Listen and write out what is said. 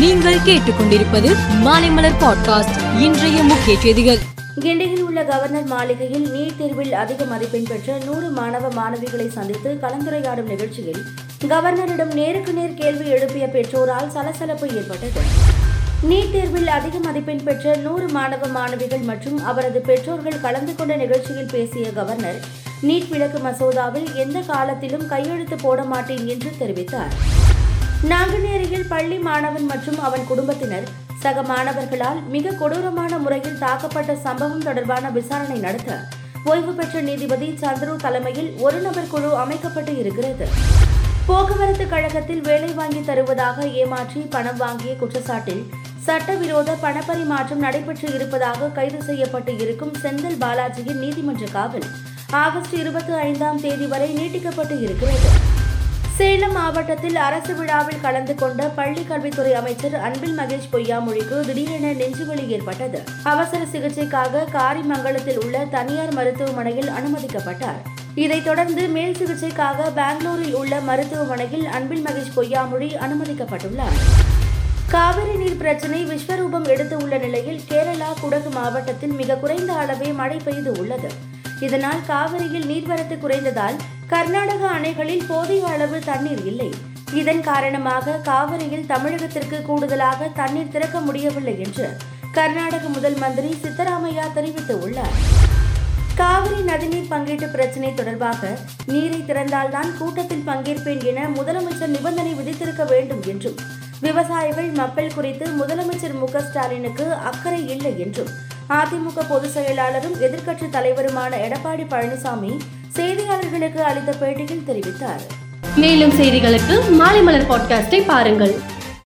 நீங்கள் கேட்டுக்கொண்டிருப்பது மாலைமலர் பாட்காஸ்ட் இன்றைய முக்கிய செய்திகள். கிண்டியில் உள்ள கவர்னர் மாளிகையில் நீட் தேர்வில் அதிக மதிப்பெண் பெற்ற நூறு மாணவ மாணவிகளை சந்தித்து கலந்துரையாடும் நிகழ்ச்சியில் கவர்னரிடம் நேருக்கு நேர் கேள்வி எழுப்பிய பெற்றோரால் சலசலப்பு ஏற்பட்டது. நீட் தேர்வில் அதிக மதிப்பெண் பெற்ற நூறு மாணவ மாணவிகள் மற்றும் அவரது பெற்றோர்கள் கலந்து கொண்ட நிகழ்ச்சியில் பேசிய கவர்னர் நீட் விளக்கு மசோதாவில் எந்த காலத்திலும் கையெழுத்து போட மாட்டேன் என்று தெரிவித்தார். நாங்குநேரியில் பள்ளி மாணவன் மற்றும் அவன் குடும்பத்தினர் சக மாணவர்களால் மிக கொடூரமான முறையில் தாக்கப்பட்ட சம்பவம் தொடர்பான விசாரணை நடத்த ஓய்வு பெற்ற நீதிபதி சந்துரு தலைமையில் ஒரு நபர் குழு அமைக்கப்பட்டு இருக்கிறது. போக்குவரத்து கழகத்தில் வேலை வாங்கி தருவதாக ஏமாற்றி பணம் வாங்கிய குற்றச்சாட்டில் சட்டவிரோத பணப்பரிமாற்றம் நடைபெற்று இருப்பதாக கைது செய்யப்பட்டு இருக்கும் செந்தில் பாலாஜியின் நீதிமன்ற காவல் ஆகஸ்ட் இருபத்தி ஐந்தாம் தேதி வரை நீட்டிக்கப்பட்டு இருக்கிறது. சேலம் மாவட்டத்தில் அரசு விழாவில் கலந்து கொண்ட பள்ளி கல்வித்துறை அமைச்சர் அன்பில் மகேஷ் பொய்யாமொழிக்கு திடீரென நெஞ்சுவலி ஏற்பட்டது. அவசர சிகிச்சைக்காக காரிமங்கலத்தில் உள்ள தனியார் மருத்துவமனையில் அனுமதிக்கப்பட்டார். இதைத் தொடர்ந்து மேல் சிகிச்சைக்காக பெங்களூரில் உள்ள மருத்துவமனையில் அன்பில் மகேஷ் பொய்யாமொழி அனுமதிக்கப்பட்டுள்ளார். காவிரி நீர் பிரச்சினை விஸ்வரூபம் எடுத்து உள்ள நிலையில் கேரளா குடகு மாவட்டத்தில் மிக குறைந்த அளவே மழை பெய்து உள்ளது. இதனால் காவிரியில் நீர்வரத்து குறைந்ததால் கர்நாடக அணைகளில் போதிய அளவு தண்ணீர் இல்லை. இதன் காரணமாக காவிரியில் தமிழகத்திற்கு கூடுதலாக தண்ணீர் திறக்க முடியவில்லை என்று கர்நாடக முதல் மந்திரி சித்தராமையா தெரிவித்துள்ளார். காவிரி நதிநீர் பங்கீட்டு பிரச்சினை தொடர்பாக நீரை திறந்தால்தான் கூட்டத்தில் பங்கேற்பேன் என முதலமைச்சர் நிபந்தனை விதித்திருக்க வேண்டும் என்றும் விவசாயிகள் மக்கள் குறித்து முதலமைச்சர் மு ஸ்டாலினுக்கு அக்கறை இல்லை என்றும் அதிமுக பொதுச் செயலாளரும் எதிர்க்கட்சித் தலைவருமான எடப்பாடி பழனிசாமி செய்தியாளர்களுக்கு அளித்த பேட்டியில் தெரிவித்தார். மேலும் செய்திகளுக்கு மாலை மலர் பாட்காஸ்டை பாருங்கள்.